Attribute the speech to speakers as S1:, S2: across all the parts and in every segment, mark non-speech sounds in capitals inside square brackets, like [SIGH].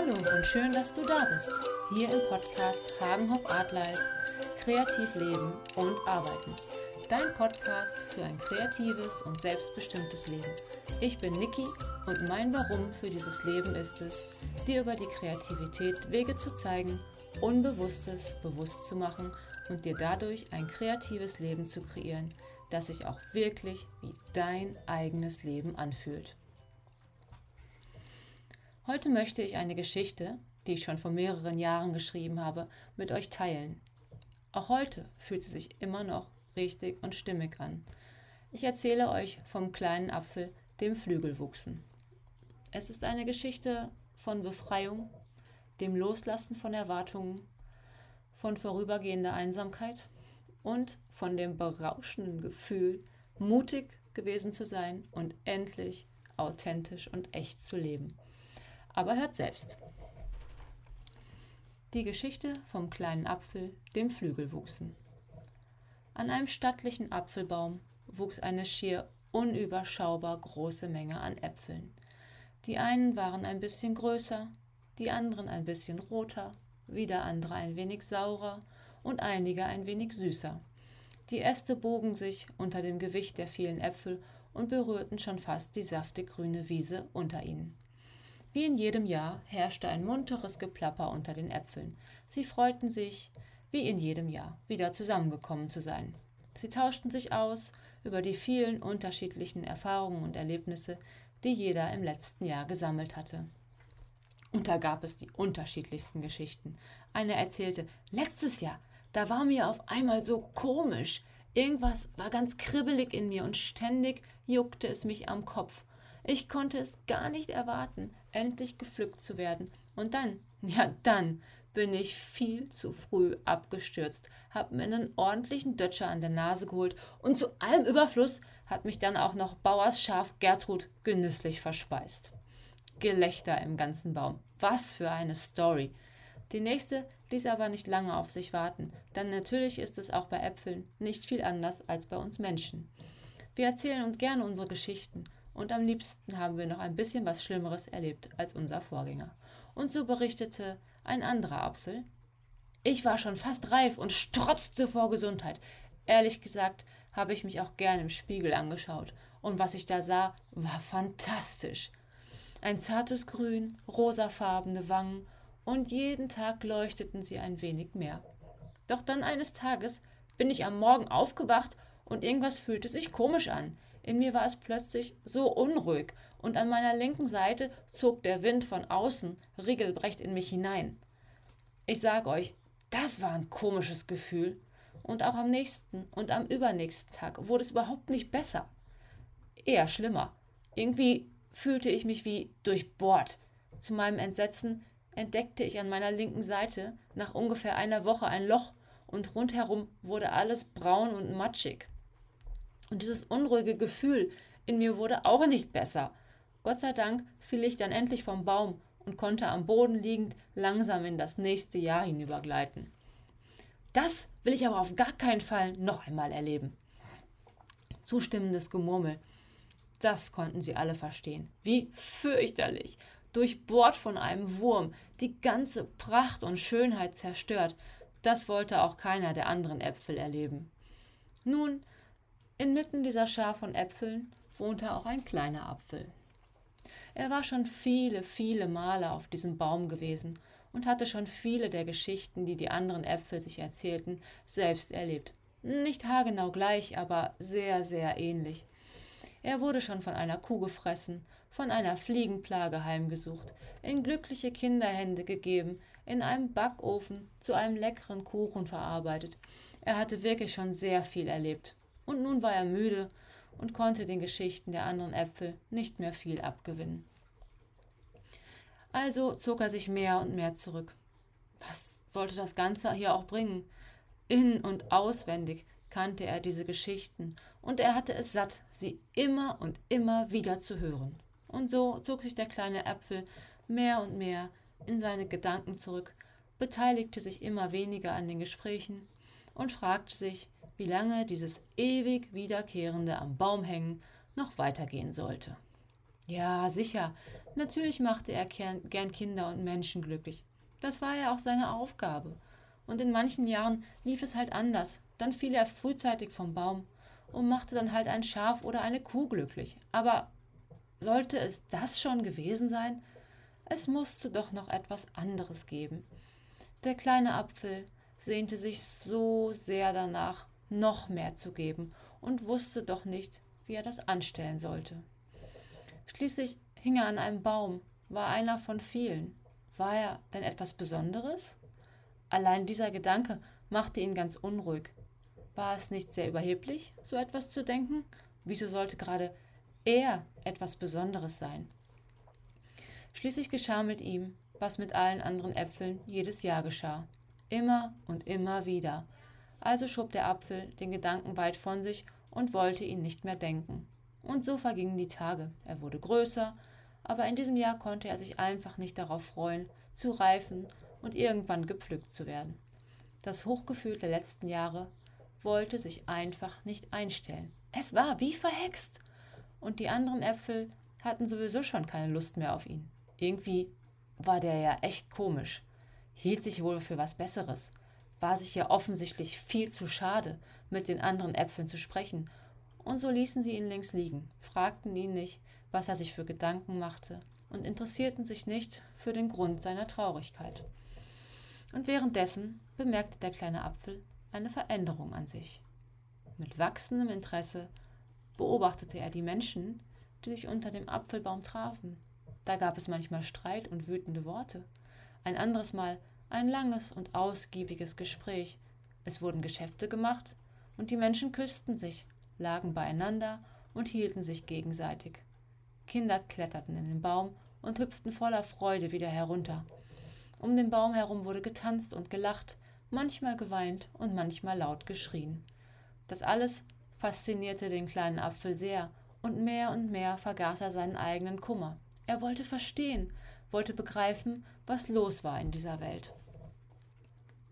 S1: Hallo und schön, dass du da bist. Hier im Podcast Hagenhoff Art Life, Kreativ Leben und Arbeiten. Dein Podcast für ein kreatives und selbstbestimmtes Leben. Ich bin Niki und mein Warum für dieses Leben ist es, dir über die Kreativität Wege zu zeigen, Unbewusstes bewusst zu machen und dir dadurch ein kreatives Leben zu kreieren, das sich auch wirklich wie dein eigenes Leben anfühlt. Heute möchte ich eine Geschichte, die ich schon vor mehreren Jahren geschrieben habe, mit euch teilen. Auch heute fühlt sie sich immer noch richtig und stimmig an. Ich erzähle euch vom kleinen Apfel, dem Flügelwuchsen. Es ist eine Geschichte von Befreiung, dem Loslassen von Erwartungen, von vorübergehender Einsamkeit und von dem berauschenden Gefühl, mutig gewesen zu sein und endlich authentisch und echt zu leben. Aber hört selbst. Die Geschichte vom kleinen Apfel, dem Flügelwuchsen. An einem stattlichen Apfelbaum wuchs eine schier unüberschaubar große Menge an Äpfeln. Die einen waren ein bisschen größer, die anderen ein bisschen roter, wieder andere ein wenig saurer und einige ein wenig süßer. Die Äste bogen sich unter dem Gewicht der vielen Äpfel und berührten schon fast die saftig grüne Wiese unter ihnen. Wie in jedem Jahr herrschte ein munteres Geplapper unter den Äpfeln. Sie freuten sich, wie in jedem Jahr, wieder zusammengekommen zu sein. Sie tauschten sich aus über die vielen unterschiedlichen Erfahrungen und Erlebnisse, die jeder im letzten Jahr gesammelt hatte. Und da gab es die unterschiedlichsten Geschichten. Eine erzählte, letztes Jahr, da war mir auf einmal so komisch. Irgendwas war ganz kribbelig in mir und ständig juckte es mich am Kopf. Ich konnte es gar nicht erwarten, endlich gepflückt zu werden. Und dann, [LAUGHS] ja dann, bin ich viel zu früh abgestürzt, hab mir einen ordentlichen Dötscher an der Nase geholt und zu allem Überfluss hat mich dann auch noch Bauers Schaf Gertrud genüsslich verspeist. Gelächter im ganzen Baum. Was für eine Story. Die nächste ließ aber nicht lange auf sich warten, denn natürlich ist es auch bei Äpfeln nicht viel anders als bei uns Menschen. Wir erzählen uns gerne unsere Geschichten und am liebsten haben wir noch ein bisschen was Schlimmeres erlebt als unser Vorgänger. Und so berichtete ein anderer Apfel. Ich war schon fast reif und strotzte vor Gesundheit. Ehrlich gesagt habe ich mich auch gern im Spiegel angeschaut, und was ich da sah, war fantastisch. Ein zartes Grün, rosafarbene Wangen, und jeden Tag leuchteten sie ein wenig mehr. Doch dann eines Tages bin ich am Morgen aufgewacht und irgendwas fühlte sich komisch an. In mir war es plötzlich so unruhig, und an meiner linken Seite zog der Wind von außen regelrecht in mich hinein. Ich sag euch, das war ein komisches Gefühl. Und auch am nächsten und am übernächsten Tag wurde es überhaupt nicht besser. Eher schlimmer. Irgendwie fühlte ich mich wie durchbohrt. Zu meinem Entsetzen entdeckte ich an meiner linken Seite nach ungefähr einer Woche ein Loch und rundherum wurde alles braun und matschig. Und dieses unruhige Gefühl in mir wurde auch nicht besser. Gott sei Dank fiel ich dann endlich vom Baum und konnte am Boden liegend langsam in das nächste Jahr hinübergleiten. Das will ich aber auf gar keinen Fall noch einmal erleben. Zustimmendes Gemurmel. Das konnten sie alle verstehen. Wie fürchterlich. Durchbohrt von einem Wurm, die ganze Pracht und Schönheit zerstört. Das wollte auch keiner der anderen Äpfel erleben. Nun Inmitten dieser Schar von Äpfeln wohnte auch ein kleiner Apfel. Er war schon viele, viele Male auf diesem Baum gewesen und hatte schon viele der Geschichten, die die anderen Äpfel sich erzählten, selbst erlebt. Nicht haargenau gleich, aber sehr, sehr ähnlich. Er wurde schon von einer Kuh gefressen, von einer Fliegenplage heimgesucht, in glückliche Kinderhände gegeben, in einem Backofen zu einem leckeren Kuchen verarbeitet. Er hatte wirklich schon sehr viel erlebt und nun war er müde und konnte den Geschichten der anderen Äpfel nicht mehr viel abgewinnen. Also zog er sich mehr und mehr zurück. Was sollte das Ganze hier auch bringen? In und auswendig kannte er diese Geschichten, und er hatte es satt, sie immer und immer wieder zu hören. Und so zog sich der kleine Äpfel mehr und mehr in seine Gedanken zurück, beteiligte sich immer weniger an den Gesprächen und fragte sich, wie lange dieses ewig wiederkehrende am Baum hängen noch weitergehen sollte. Ja, sicher. Natürlich machte er gern Kinder und Menschen glücklich. Das war ja auch seine Aufgabe. Und in manchen Jahren lief es halt anders. Dann fiel er frühzeitig vom Baum und machte dann halt ein Schaf oder eine Kuh glücklich. Aber sollte es das schon gewesen sein? Es musste doch noch etwas anderes geben. Der kleine Apfel sehnte sich so sehr danach, noch mehr zu geben und wusste doch nicht, wie er das anstellen sollte. Schließlich hing er an einem Baum, war einer von vielen. War er denn etwas Besonderes? Allein dieser Gedanke machte ihn ganz unruhig. War es nicht sehr überheblich, so etwas zu denken? Wieso sollte gerade er etwas Besonderes sein? Schließlich geschah mit ihm, was mit allen anderen Äpfeln jedes Jahr geschah. Immer und immer wieder. Also schob der Apfel den Gedanken weit von sich und wollte ihn nicht mehr denken. Und so vergingen die Tage. Er wurde größer, aber in diesem Jahr konnte er sich einfach nicht darauf freuen, zu reifen und irgendwann gepflückt zu werden. Das Hochgefühl der letzten Jahre wollte sich einfach nicht einstellen. Es war wie verhext. Und die anderen Äpfel hatten sowieso schon keine Lust mehr auf ihn. Irgendwie war der ja echt komisch, hielt sich wohl für was Besseres, war sich ja offensichtlich viel zu schade, mit den anderen Äpfeln zu sprechen, und so ließen sie ihn links liegen, fragten ihn nicht, was er sich für Gedanken machte, und interessierten sich nicht für den Grund seiner Traurigkeit. Und währenddessen bemerkte der kleine Apfel eine Veränderung an sich. Mit wachsendem Interesse beobachtete er die Menschen, die sich unter dem Apfelbaum trafen. Da gab es manchmal Streit und wütende Worte, ein anderes Mal ein langes und ausgiebiges Gespräch. Es wurden Geschäfte gemacht und die Menschen küssten sich, lagen beieinander und hielten sich gegenseitig. Kinder kletterten in den Baum und hüpften voller Freude wieder herunter. Um den Baum herum wurde getanzt und gelacht, manchmal geweint und manchmal laut geschrien. Das alles faszinierte den kleinen Apfel sehr, und mehr und mehr vergaß er seinen eigenen Kummer. Er wollte verstehen, wollte begreifen, was los war in dieser Welt.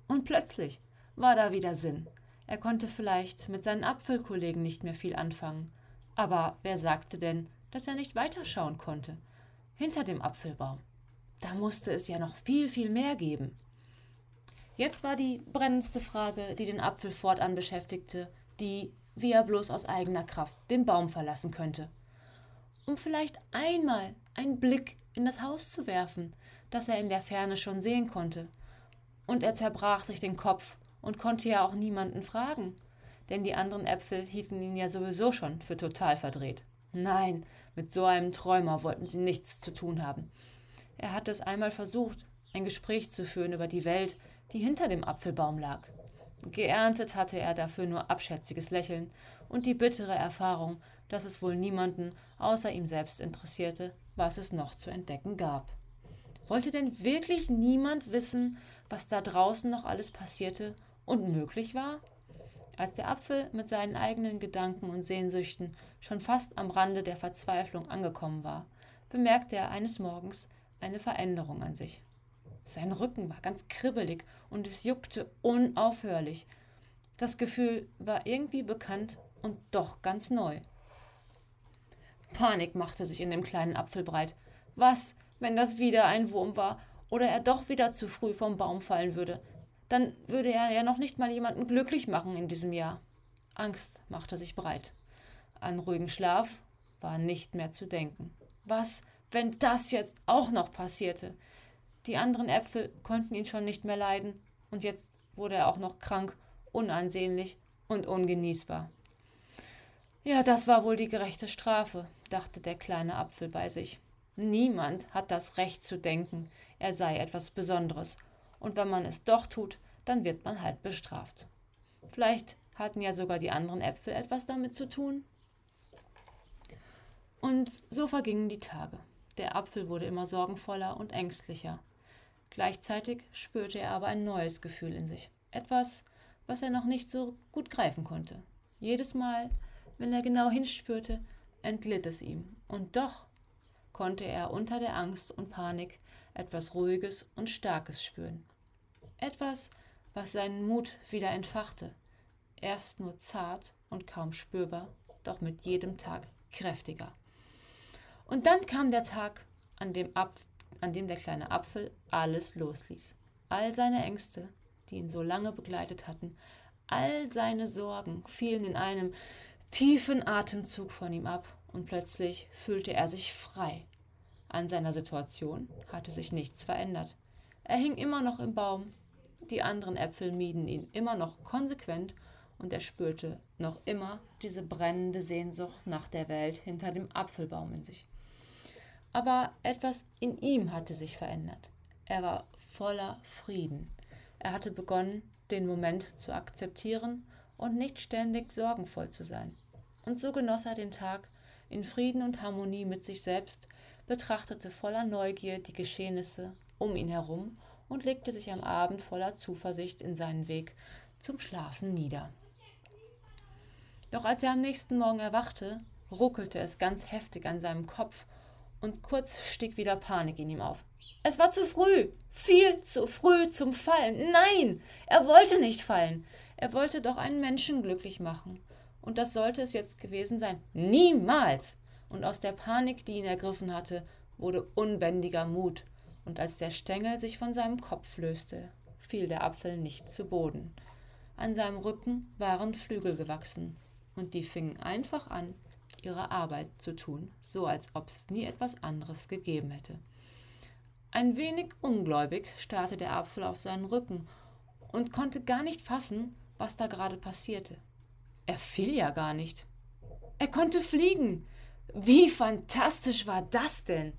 S1: Und plötzlich war da wieder Sinn. Er konnte vielleicht mit seinen Apfelkollegen nicht mehr viel anfangen. Aber wer sagte denn, dass er nicht weiterschauen konnte? Hinter dem Apfelbaum. Da musste es ja noch viel, viel mehr geben. Jetzt war die brennendste Frage, die den Apfel fortan beschäftigte, die, wie er bloß aus eigener Kraft den Baum verlassen könnte. Um vielleicht einmal einen Blick in das Haus zu werfen, das er in der Ferne schon sehen konnte. Und er zerbrach sich den Kopf und konnte ja auch niemanden fragen, denn die anderen Äpfel hielten ihn ja sowieso schon für total verdreht. Nein, mit so einem Träumer wollten sie nichts zu tun haben. Er hatte es einmal versucht, ein Gespräch zu führen über die Welt, die hinter dem Apfelbaum lag. Geerntet hatte er dafür nur abschätziges Lächeln und die bittere Erfahrung, dass es wohl niemanden außer ihm selbst interessierte, was es noch zu entdecken gab. Wollte denn wirklich niemand wissen, was da draußen noch alles passierte und möglich war? Als der Apfel mit seinen eigenen Gedanken und Sehnsüchten schon fast am Rande der Verzweiflung angekommen war, bemerkte er eines Morgens eine Veränderung an sich. Sein Rücken war ganz kribbelig und es juckte unaufhörlich. Das Gefühl war irgendwie bekannt und doch ganz neu. Panik machte sich in dem kleinen Apfel breit. Was, wenn das wieder ein Wurm war oder er doch wieder zu früh vom Baum fallen würde? Dann würde er ja noch nicht mal jemanden glücklich machen in diesem Jahr. Angst machte sich breit. An ruhigen Schlaf war nicht mehr zu denken. Was, wenn das jetzt auch noch passierte? Die anderen Äpfel konnten ihn schon nicht mehr leiden, und jetzt wurde er auch noch krank, unansehnlich und ungenießbar. Ja, das war wohl die gerechte Strafe, dachte der kleine Apfel bei sich. Niemand hat das Recht zu denken, er sei etwas Besonderes, und wenn man es doch tut, dann wird man halt bestraft. Vielleicht hatten ja sogar die anderen Äpfel etwas damit zu tun. Und so vergingen die Tage. Der Apfel wurde immer sorgenvoller und ängstlicher. Gleichzeitig spürte er aber ein neues Gefühl in sich. Etwas, was er noch nicht so gut greifen konnte. Jedes Mal, wenn er genau hinspürte, entglitt es ihm. Und doch konnte er unter der Angst und Panik etwas Ruhiges und Starkes spüren. Etwas, was seinen Mut wieder entfachte. Erst nur zart und kaum spürbar, doch mit jedem Tag kräftiger. Und dann kam der Tag, an dem, Apf an dem der kleine Apfel alles losließ. All seine Ängste, die ihn so lange begleitet hatten, all seine Sorgen fielen in einem tiefen Atemzug von ihm ab und plötzlich fühlte er sich frei. An seiner Situation hatte sich nichts verändert. Er hing immer noch im Baum, die anderen Äpfel mieden ihn immer noch konsequent und er spürte noch immer diese brennende Sehnsucht nach der Welt hinter dem Apfelbaum in sich. Aber etwas in ihm hatte sich verändert. Er war voller Frieden. Er hatte begonnen, den Moment zu akzeptieren und nicht ständig sorgenvoll zu sein. Und so genoss er den Tag in Frieden und Harmonie mit sich selbst, betrachtete voller Neugier die Geschehnisse um ihn herum und legte sich am Abend voller Zuversicht in seinen Weg zum Schlafen nieder. Doch als er am nächsten Morgen erwachte, ruckelte es ganz heftig an seinem Kopf und kurz stieg wieder Panik in ihm auf. Es war zu früh, viel zu früh zum Fallen. Nein, er wollte nicht fallen. Er wollte doch einen Menschen glücklich machen. Und das sollte es jetzt gewesen sein. Niemals! Und aus der Panik, die ihn ergriffen hatte, wurde unbändiger Mut. Und als der Stängel sich von seinem Kopf löste, fiel der Apfel nicht zu Boden. An seinem Rücken waren Flügel gewachsen, und die fingen einfach an, ihre Arbeit zu tun, so als ob es nie etwas anderes gegeben hätte. Ein wenig ungläubig starrte der Apfel auf seinen Rücken und konnte gar nicht fassen, was da gerade passierte. Er fiel ja gar nicht. Er konnte fliegen. Wie fantastisch war das denn?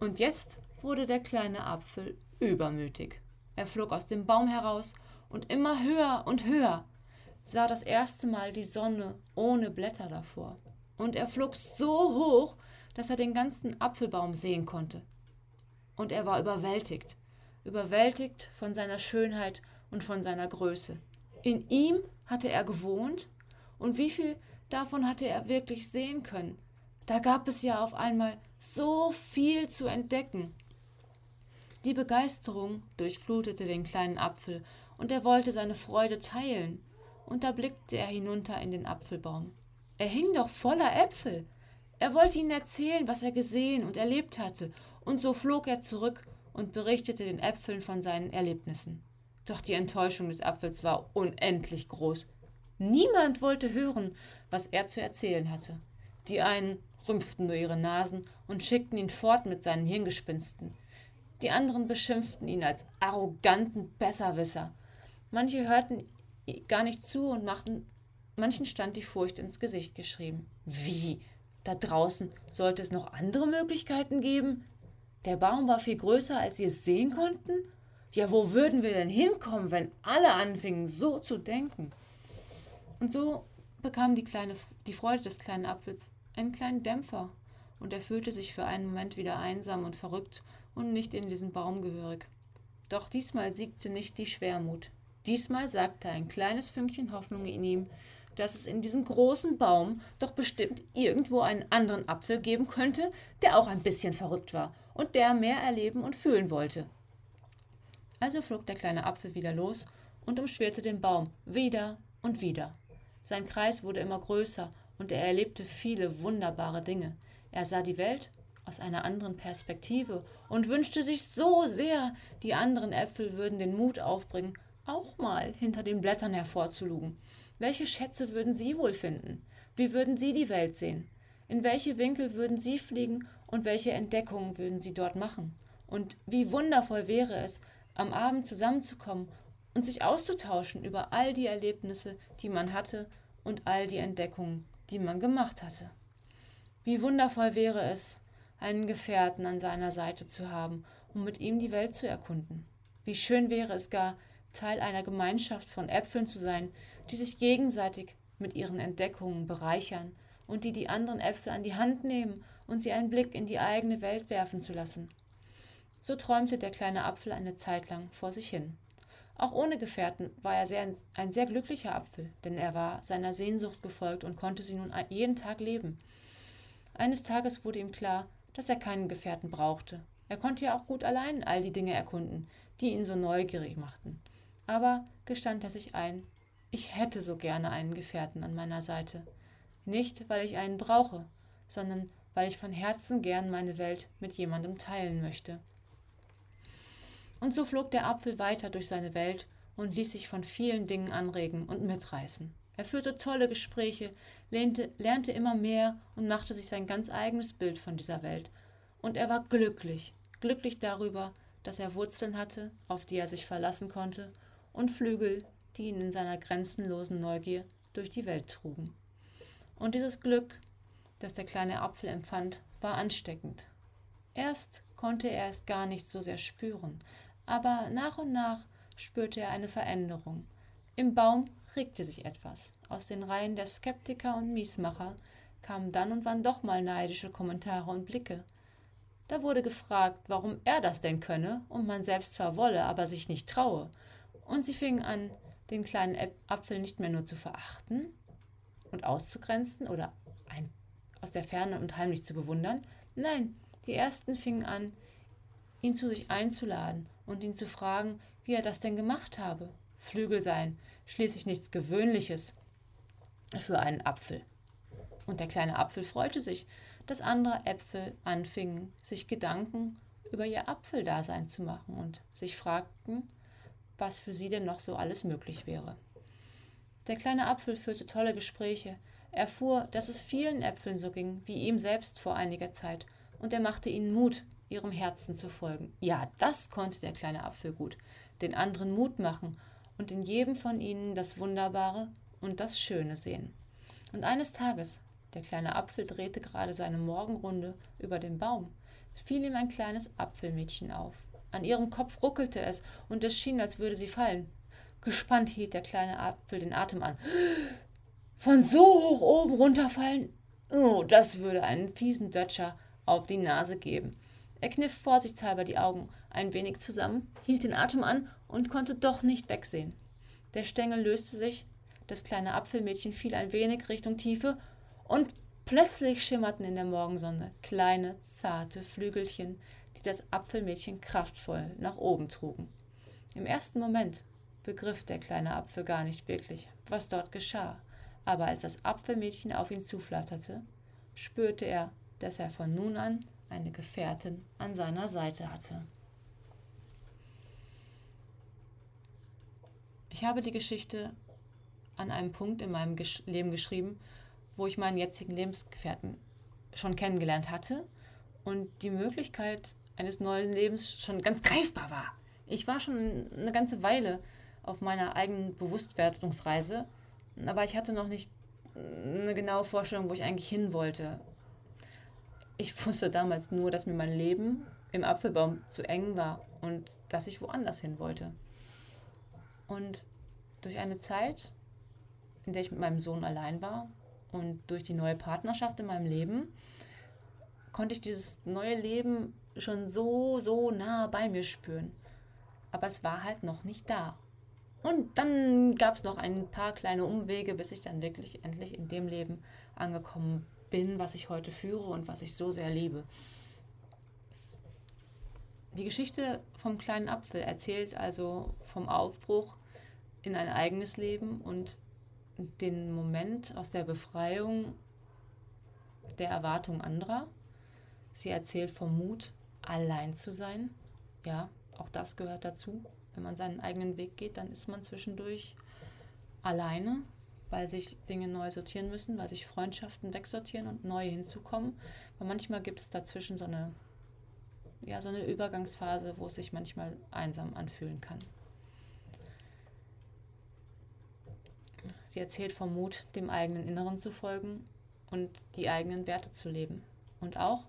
S1: Und jetzt wurde der kleine Apfel übermütig. Er flog aus dem Baum heraus und immer höher und höher, sah das erste Mal die Sonne ohne Blätter davor. Und er flog so hoch, dass er den ganzen Apfelbaum sehen konnte. Und er war überwältigt, überwältigt von seiner Schönheit und von seiner Größe. In ihm hatte er gewohnt und wie viel davon hatte er wirklich sehen können? Da gab es ja auf einmal so viel zu entdecken. Die Begeisterung durchflutete den kleinen Apfel und er wollte seine Freude teilen. Und da blickte er hinunter in den Apfelbaum. Er hing doch voller Äpfel. Er wollte ihnen erzählen, was er gesehen und erlebt hatte, und so flog er zurück und berichtete den Äpfeln von seinen Erlebnissen. Doch die Enttäuschung des Apfels war unendlich groß. Niemand wollte hören, was er zu erzählen hatte. Die einen rümpften nur ihre Nasen und schickten ihn fort mit seinen Hirngespinsten. Die anderen beschimpften ihn als arroganten Besserwisser. Manche hörten gar nicht zu und machten Manchen stand die Furcht ins Gesicht geschrieben. Wie? Da draußen sollte es noch andere Möglichkeiten geben? Der Baum war viel größer, als sie es sehen konnten? Ja, wo würden wir denn hinkommen, wenn alle anfingen, so zu denken? Und so bekam die, kleine, die Freude des kleinen Apfels einen kleinen Dämpfer, und er fühlte sich für einen Moment wieder einsam und verrückt und nicht in diesen Baum gehörig. Doch diesmal siegte nicht die Schwermut. Diesmal sagte ein kleines Fünkchen Hoffnung in ihm, dass es in diesem großen Baum doch bestimmt irgendwo einen anderen Apfel geben könnte, der auch ein bisschen verrückt war und der mehr erleben und fühlen wollte. Also flog der kleine Apfel wieder los und umschwirrte den Baum wieder und wieder. Sein Kreis wurde immer größer und er erlebte viele wunderbare Dinge. Er sah die Welt aus einer anderen Perspektive und wünschte sich so sehr, die anderen Äpfel würden den Mut aufbringen, auch mal hinter den Blättern hervorzulugen. Welche Schätze würden Sie wohl finden? Wie würden Sie die Welt sehen? In welche Winkel würden Sie fliegen und welche Entdeckungen würden Sie dort machen? Und wie wundervoll wäre es, am Abend zusammenzukommen und sich auszutauschen über all die Erlebnisse, die man hatte und all die Entdeckungen, die man gemacht hatte. Wie wundervoll wäre es, einen Gefährten an seiner Seite zu haben, um mit ihm die Welt zu erkunden. Wie schön wäre es gar, Teil einer Gemeinschaft von Äpfeln zu sein, die sich gegenseitig mit ihren Entdeckungen bereichern und die die anderen Äpfel an die Hand nehmen und sie einen Blick in die eigene Welt werfen zu lassen. So träumte der kleine Apfel eine Zeit lang vor sich hin. Auch ohne Gefährten war er sehr, ein sehr glücklicher Apfel, denn er war seiner Sehnsucht gefolgt und konnte sie nun jeden Tag leben. Eines Tages wurde ihm klar, dass er keinen Gefährten brauchte. Er konnte ja auch gut allein all die Dinge erkunden, die ihn so neugierig machten. Aber gestand er sich ein, ich hätte so gerne einen Gefährten an meiner Seite. Nicht, weil ich einen brauche, sondern weil ich von Herzen gern meine Welt mit jemandem teilen möchte. Und so flog der Apfel weiter durch seine Welt und ließ sich von vielen Dingen anregen und mitreißen. Er führte tolle Gespräche, lehnte, lernte immer mehr und machte sich sein ganz eigenes Bild von dieser Welt. Und er war glücklich, glücklich darüber, dass er Wurzeln hatte, auf die er sich verlassen konnte, und Flügel, die ihn in seiner grenzenlosen Neugier durch die Welt trugen. Und dieses Glück, das der kleine Apfel empfand, war ansteckend. Erst konnte er es gar nicht so sehr spüren, aber nach und nach spürte er eine Veränderung. Im Baum regte sich etwas. Aus den Reihen der Skeptiker und Miesmacher kamen dann und wann doch mal neidische Kommentare und Blicke. Da wurde gefragt, warum er das denn könne und man selbst zwar wolle, aber sich nicht traue. Und sie fingen an, den kleinen Apfel nicht mehr nur zu verachten und auszugrenzen oder aus der Ferne und heimlich zu bewundern. Nein, die ersten fingen an, ihn zu sich einzuladen und ihn zu fragen, wie er das denn gemacht habe. Flügel seien schließlich nichts Gewöhnliches für einen Apfel. Und der kleine Apfel freute sich, dass andere Äpfel anfingen, sich Gedanken über ihr Apfeldasein zu machen und sich fragten, was für sie denn noch so alles möglich wäre. Der kleine Apfel führte tolle Gespräche, erfuhr, dass es vielen Äpfeln so ging wie ihm selbst vor einiger Zeit, und er machte ihnen Mut, ihrem Herzen zu folgen. Ja, das konnte der kleine Apfel gut, den anderen Mut machen und in jedem von ihnen das Wunderbare und das Schöne sehen. Und eines Tages, der kleine Apfel drehte gerade seine Morgenrunde über den Baum, fiel ihm ein kleines Apfelmädchen auf. An ihrem Kopf ruckelte es, und es schien, als würde sie fallen. Gespannt hielt der kleine Apfel den Atem an. Von so hoch oben runterfallen? Oh, das würde einen fiesen Dötscher auf die Nase geben. Er kniff vorsichtshalber die Augen ein wenig zusammen, hielt den Atem an und konnte doch nicht wegsehen. Der Stängel löste sich, das kleine Apfelmädchen fiel ein wenig Richtung Tiefe und plötzlich schimmerten in der Morgensonne kleine, zarte Flügelchen, die das Apfelmädchen kraftvoll nach oben trugen. Im ersten Moment begriff der kleine Apfel gar nicht wirklich, was dort geschah, aber als das Apfelmädchen auf ihn zuflatterte, spürte er, dass er von nun an eine Gefährtin an seiner Seite hatte. Ich habe die Geschichte an einem Punkt in meinem Gesch Leben geschrieben, wo ich meinen jetzigen Lebensgefährten schon kennengelernt hatte und die Möglichkeit eines neuen Lebens schon ganz greifbar war. Ich war schon eine ganze Weile auf meiner eigenen Bewusstwerdungsreise, aber ich hatte noch nicht eine genaue Vorstellung, wo ich eigentlich hin wollte. Ich wusste damals nur, dass mir mein Leben im Apfelbaum zu eng war und dass ich woanders hin wollte. Und durch eine Zeit, in der ich mit meinem Sohn allein war und durch die neue Partnerschaft in meinem Leben, konnte ich dieses neue Leben schon so, so nah bei mir spüren. Aber es war halt noch nicht da. Und dann gab es noch ein paar kleine Umwege, bis ich dann wirklich endlich in dem Leben angekommen bin, was ich heute führe und was ich so sehr liebe. Die Geschichte vom kleinen Apfel erzählt also vom Aufbruch in ein eigenes Leben und den Moment aus der Befreiung der Erwartung anderer. Sie erzählt vom Mut, allein zu sein. Ja, auch das gehört dazu. Wenn man seinen eigenen Weg geht, dann ist man zwischendurch alleine, weil sich Dinge neu sortieren müssen, weil sich Freundschaften wegsortieren und neue hinzukommen. Weil manchmal gibt es dazwischen so eine, ja, so eine Übergangsphase, wo es sich manchmal einsam anfühlen kann. Sie erzählt vom Mut, dem eigenen Inneren zu folgen und die eigenen Werte zu leben. Und auch,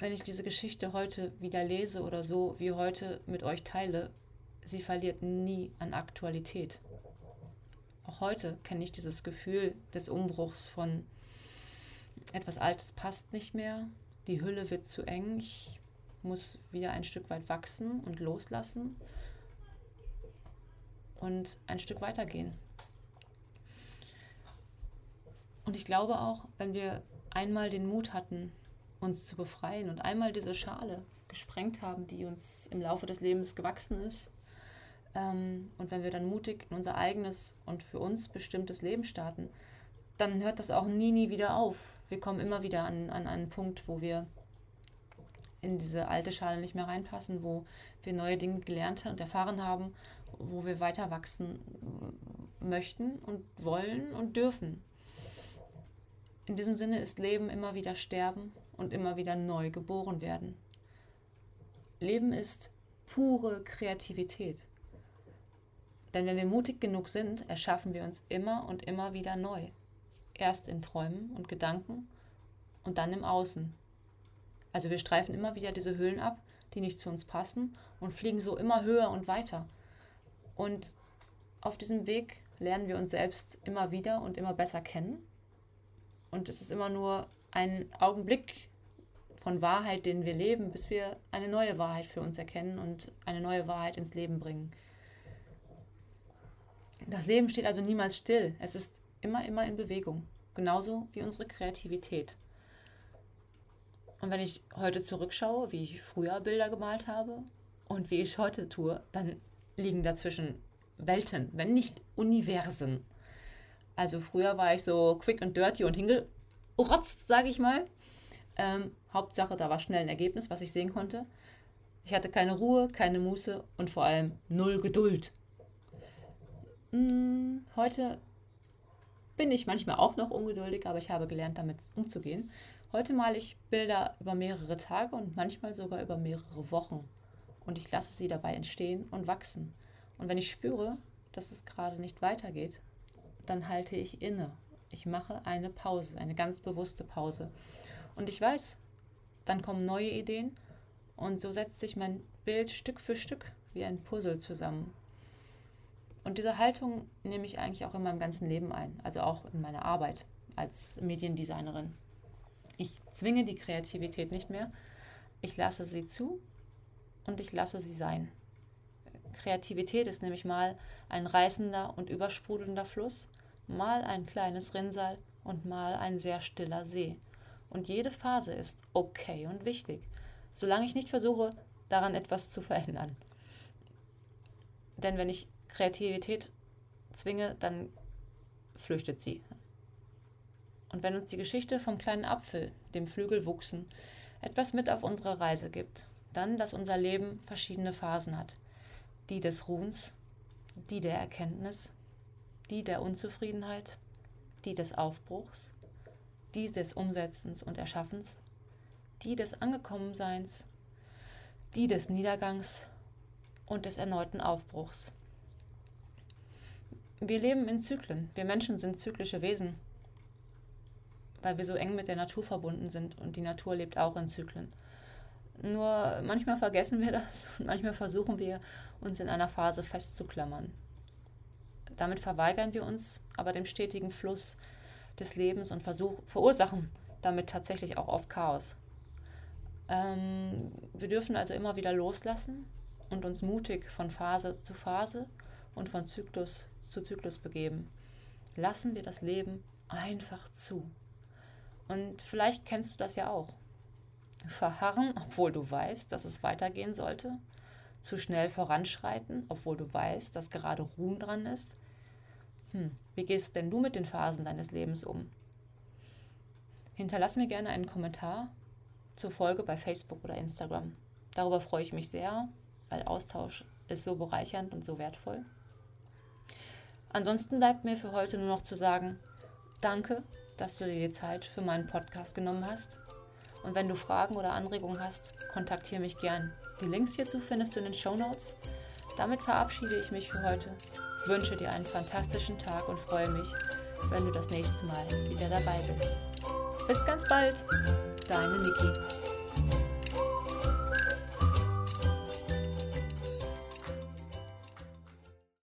S1: wenn ich diese Geschichte heute wieder lese oder so wie heute mit euch teile, sie verliert nie an Aktualität. Auch heute kenne ich dieses Gefühl des Umbruchs von etwas Altes passt nicht mehr, die Hülle wird zu eng, ich muss wieder ein Stück weit wachsen und loslassen und ein Stück weitergehen. Und ich glaube auch, wenn wir einmal den Mut hatten, uns zu befreien und einmal diese Schale gesprengt haben, die uns im Laufe des Lebens gewachsen ist, und wenn wir dann mutig in unser eigenes und für uns bestimmtes Leben starten, dann hört das auch nie, nie wieder auf. wir kommen immer wieder an, an einen Punkt, wo wir in diese alte Schale nicht mehr reinpassen, wo wir neue Dinge gelernt und erfahren haben, wo wir weiter wachsen möchten und wollen und dürfen. In diesem Sinne ist Leben immer wieder sterben und immer wieder neu geboren werden. Leben ist pure Kreativität. Denn wenn wir mutig genug sind, erschaffen wir uns immer und immer wieder neu. Erst in Träumen und Gedanken und dann im Außen. Also wir streifen immer wieder diese Höhlen ab, die nicht zu uns passen und fliegen so immer höher und weiter. Und auf diesem Weg lernen wir uns selbst immer wieder und immer besser kennen. Und es ist immer nur ein Augenblick von Wahrheit, den wir leben, bis wir eine neue Wahrheit für uns erkennen und eine neue Wahrheit ins Leben bringen. Das Leben steht also niemals still. Es ist immer, immer in Bewegung. Genauso wie unsere Kreativität. Und wenn ich heute zurückschaue, wie ich früher Bilder gemalt habe und wie ich heute tue, dann liegen dazwischen Welten, wenn nicht Universen. Also früher war ich so quick and dirty und hingerotzt, sage ich mal. Ähm, Hauptsache, da war schnell ein Ergebnis, was ich sehen konnte. Ich hatte keine Ruhe, keine Muße und vor allem null Geduld. Hm, heute bin ich manchmal auch noch ungeduldig, aber ich habe gelernt, damit umzugehen. Heute male ich Bilder über mehrere Tage und manchmal sogar über mehrere Wochen. Und ich lasse sie dabei entstehen und wachsen. Und wenn ich spüre, dass es gerade nicht weitergeht, dann halte ich inne. Ich mache eine Pause, eine ganz bewusste Pause. Und ich weiß, dann kommen neue Ideen und so setzt sich mein Bild Stück für Stück wie ein Puzzle zusammen. Und diese Haltung nehme ich eigentlich auch in meinem ganzen Leben ein, also auch in meiner Arbeit als Mediendesignerin. Ich zwinge die Kreativität nicht mehr. Ich lasse sie zu und ich lasse sie sein. Kreativität ist nämlich mal ein reißender und übersprudelnder Fluss, mal ein kleines Rinnsal und mal ein sehr stiller See. Und jede Phase ist okay und wichtig, solange ich nicht versuche, daran etwas zu verändern. Denn wenn ich Kreativität zwinge, dann flüchtet sie. Und wenn uns die Geschichte vom kleinen Apfel, dem Flügelwuchsen, etwas mit auf unsere Reise gibt, dann, dass unser Leben verschiedene Phasen hat. Die des Ruhens, die der Erkenntnis, die der Unzufriedenheit, die des Aufbruchs, die des Umsetzens und Erschaffens, die des Angekommenseins, die des Niedergangs und des erneuten Aufbruchs. Wir leben in Zyklen. Wir Menschen sind zyklische Wesen weil wir so eng mit der Natur verbunden sind und die Natur lebt auch in Zyklen. Nur manchmal vergessen wir das [LAUGHS] und manchmal versuchen wir, uns in einer Phase festzuklammern. Damit verweigern wir uns aber dem stetigen Fluss des Lebens und versuch, verursachen damit tatsächlich auch oft Chaos. Ähm, wir dürfen also immer wieder loslassen und uns mutig von Phase zu Phase und von Zyklus zu Zyklus begeben. Lassen wir das Leben einfach zu. Und vielleicht kennst du das ja auch. Verharren, obwohl du weißt, dass es weitergehen sollte. Zu schnell voranschreiten, obwohl du weißt, dass gerade Ruhen dran ist. Hm, wie gehst denn du mit den Phasen deines Lebens um? Hinterlass mir gerne einen Kommentar zur Folge bei Facebook oder Instagram. Darüber freue ich mich sehr, weil Austausch ist so bereichernd und so wertvoll. Ansonsten bleibt mir für heute nur noch zu sagen, danke dass du dir die Zeit für meinen Podcast genommen hast. Und wenn du Fragen oder Anregungen hast, kontaktiere mich gern. Die Links hierzu findest du in den Show Notes. Damit verabschiede ich mich für heute, wünsche dir einen fantastischen Tag und freue mich, wenn du das nächste Mal wieder dabei bist. Bis ganz bald, deine Niki.